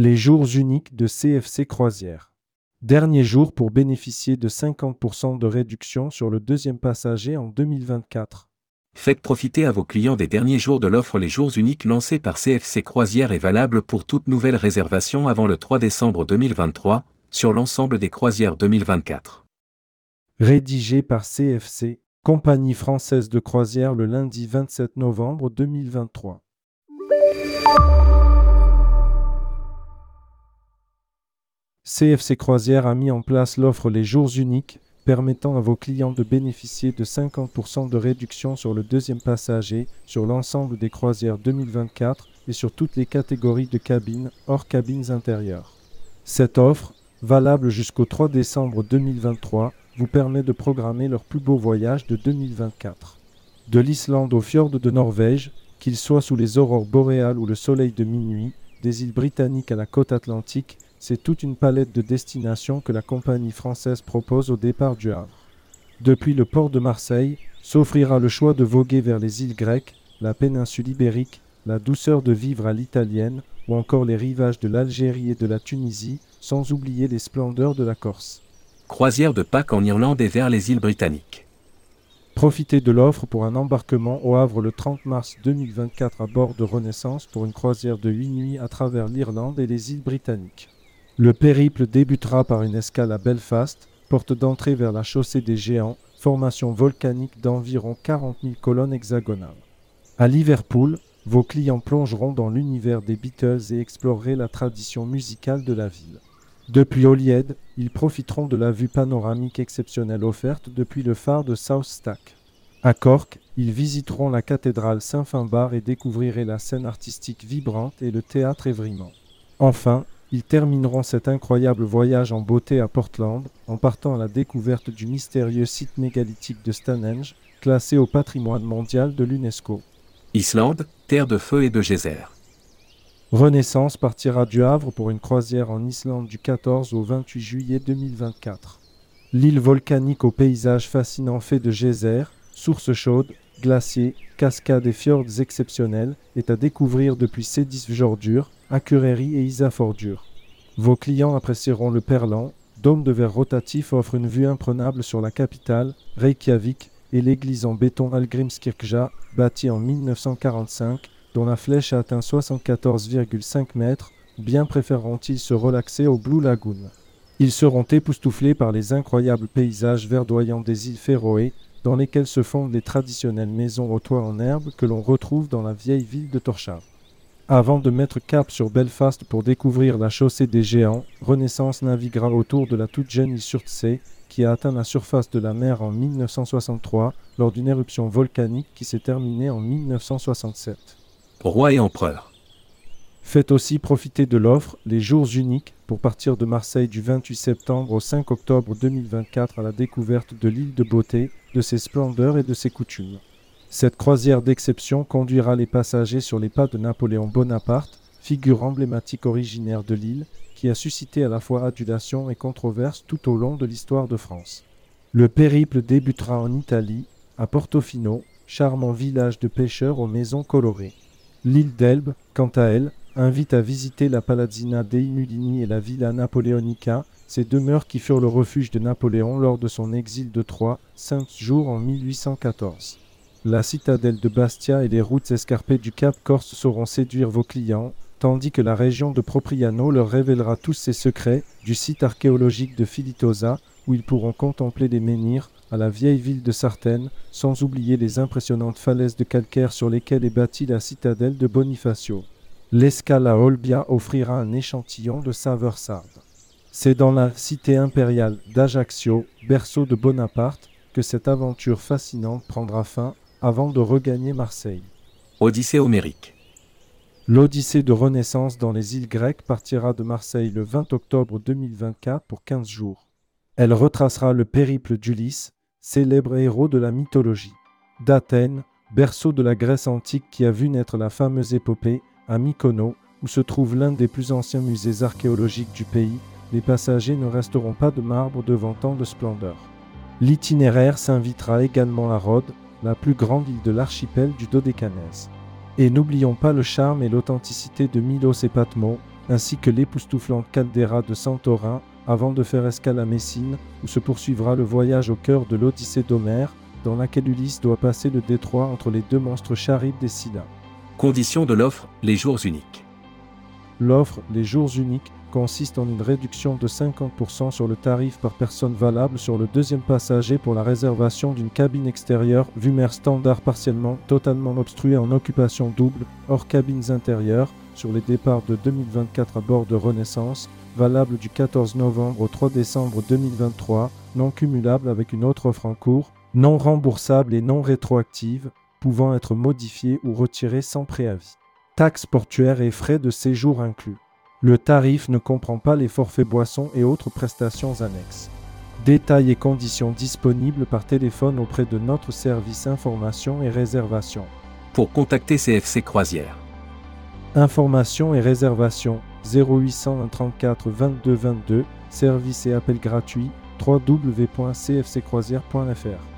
Les jours uniques de CFC Croisière. Dernier jour pour bénéficier de 50% de réduction sur le deuxième passager en 2024. Faites profiter à vos clients des derniers jours de l'offre Les jours uniques lancée par CFC Croisière et valable pour toute nouvelle réservation avant le 3 décembre 2023 sur l'ensemble des croisières 2024. Rédigé par CFC, Compagnie française de croisière le lundi 27 novembre 2023. CFC Croisière a mis en place l'offre Les Jours Uniques, permettant à vos clients de bénéficier de 50% de réduction sur le deuxième passager sur l'ensemble des croisières 2024 et sur toutes les catégories de cabines hors cabines intérieures. Cette offre, valable jusqu'au 3 décembre 2023, vous permet de programmer leur plus beau voyage de 2024. De l'Islande au fjord de Norvège, qu'il soit sous les aurores boréales ou le soleil de minuit, des îles britanniques à la côte atlantique, c'est toute une palette de destinations que la compagnie française propose au départ du Havre. Depuis le port de Marseille, s'offrira le choix de voguer vers les îles grecques, la péninsule ibérique, la douceur de vivre à l'italienne ou encore les rivages de l'Algérie et de la Tunisie, sans oublier les splendeurs de la Corse. Croisière de Pâques en Irlande et vers les îles britanniques. Profitez de l'offre pour un embarquement au Havre le 30 mars 2024 à bord de Renaissance pour une croisière de 8 nuits à travers l'Irlande et les îles britanniques. Le périple débutera par une escale à Belfast, porte d'entrée vers la chaussée des Géants, formation volcanique d'environ 40 000 colonnes hexagonales. À Liverpool, vos clients plongeront dans l'univers des Beatles et exploreront la tradition musicale de la ville. Depuis Holyhead, ils profiteront de la vue panoramique exceptionnelle offerte depuis le phare de South Stack. À Cork, ils visiteront la cathédrale Saint-Finbar et découvriront la scène artistique vibrante et le théâtre Évrimont. Enfin, ils termineront cet incroyable voyage en beauté à Portland en partant à la découverte du mystérieux site mégalithique de Stonehenge, classé au patrimoine mondial de l'UNESCO. Islande, terre de feu et de geyser. Renaissance partira du Havre pour une croisière en Islande du 14 au 28 juillet 2024. L'île volcanique au paysage fascinant fait de geysers, sources chaudes, glaciers, cascades et fjords exceptionnels est à découvrir depuis Sédis-Fjordur, Akureyri et Isafjordur. Vos clients apprécieront le Perlan, dôme de verre rotatif offre une vue imprenable sur la capitale, Reykjavik, et l'église en béton Algrimskirkja, bâtie en 1945, dont la flèche a atteint 74,5 mètres, bien préféreront-ils se relaxer au Blue Lagoon? Ils seront époustouflés par les incroyables paysages verdoyants des îles Féroé, dans lesquelles se fondent les traditionnelles maisons aux toits en herbe que l'on retrouve dans la vieille ville de Torshov. Avant de mettre cap sur Belfast pour découvrir la chaussée des géants, Renaissance naviguera autour de la toute jeune île Surtsey, qui a atteint la surface de la mer en 1963 lors d'une éruption volcanique qui s'est terminée en 1967. Roi et empereur. Faites aussi profiter de l'offre Les Jours Uniques pour partir de Marseille du 28 septembre au 5 octobre 2024 à la découverte de l'île de beauté, de ses splendeurs et de ses coutumes. Cette croisière d'exception conduira les passagers sur les pas de Napoléon Bonaparte, figure emblématique originaire de l'île, qui a suscité à la fois adulation et controverse tout au long de l'histoire de France. Le périple débutera en Italie, à Portofino, charmant village de pêcheurs aux maisons colorées. L'île d'Elbe, quant à elle, invite à visiter la Palazzina dei Mulini et la Villa Napoleonica, ces demeures qui furent le refuge de Napoléon lors de son exil de Troyes, cinq jours en 1814. La citadelle de Bastia et les routes escarpées du Cap Corse sauront séduire vos clients, tandis que la région de Propriano leur révélera tous ses secrets du site archéologique de Filitosa, où ils pourront contempler les menhirs, à la vieille ville de Sartène, sans oublier les impressionnantes falaises de calcaire sur lesquelles est bâtie la citadelle de Bonifacio. L'escale à Olbia offrira un échantillon de saveurs sardes. C'est dans la cité impériale d'Ajaccio, berceau de Bonaparte, que cette aventure fascinante prendra fin avant de regagner Marseille. Odyssée homérique. L'Odyssée de Renaissance dans les îles grecques partira de Marseille le 20 octobre 2024 pour 15 jours. Elle retracera le périple d'Ulysse, célèbre héros de la mythologie. D'Athènes, berceau de la Grèce antique qui a vu naître la fameuse épopée, à Mykonos, où se trouve l'un des plus anciens musées archéologiques du pays, les passagers ne resteront pas de marbre devant tant de splendeur. L'itinéraire s'invitera également à Rhodes, la plus grande île de l'archipel du Dodécanèse. Et n'oublions pas le charme et l'authenticité de Milos et Patmos, ainsi que l'époustouflante caldeira de Santorin, avant de faire escale à Messine, où se poursuivra le voyage au cœur de l'Odyssée d'Homère, dans laquelle Ulysse doit passer le détroit entre les deux monstres charybes des Scylla. Condition de l'offre, les jours uniques. L'offre Les jours uniques consiste en une réduction de 50% sur le tarif par personne valable sur le deuxième passager pour la réservation d'une cabine extérieure Vumer standard partiellement totalement obstruée en occupation double, hors cabines intérieures, sur les départs de 2024 à bord de Renaissance, valable du 14 novembre au 3 décembre 2023, non cumulable avec une autre offre en cours, non remboursable et non rétroactive, pouvant être modifiée ou retirée sans préavis. Taxes portuaires et frais de séjour inclus. Le tarif ne comprend pas les forfaits boissons et autres prestations annexes. Détails et conditions disponibles par téléphone auprès de notre service information et réservation. Pour contacter CFC Croisière. Information et réservation 0834 22 22, service et appel gratuit www.cfccroisière.fr.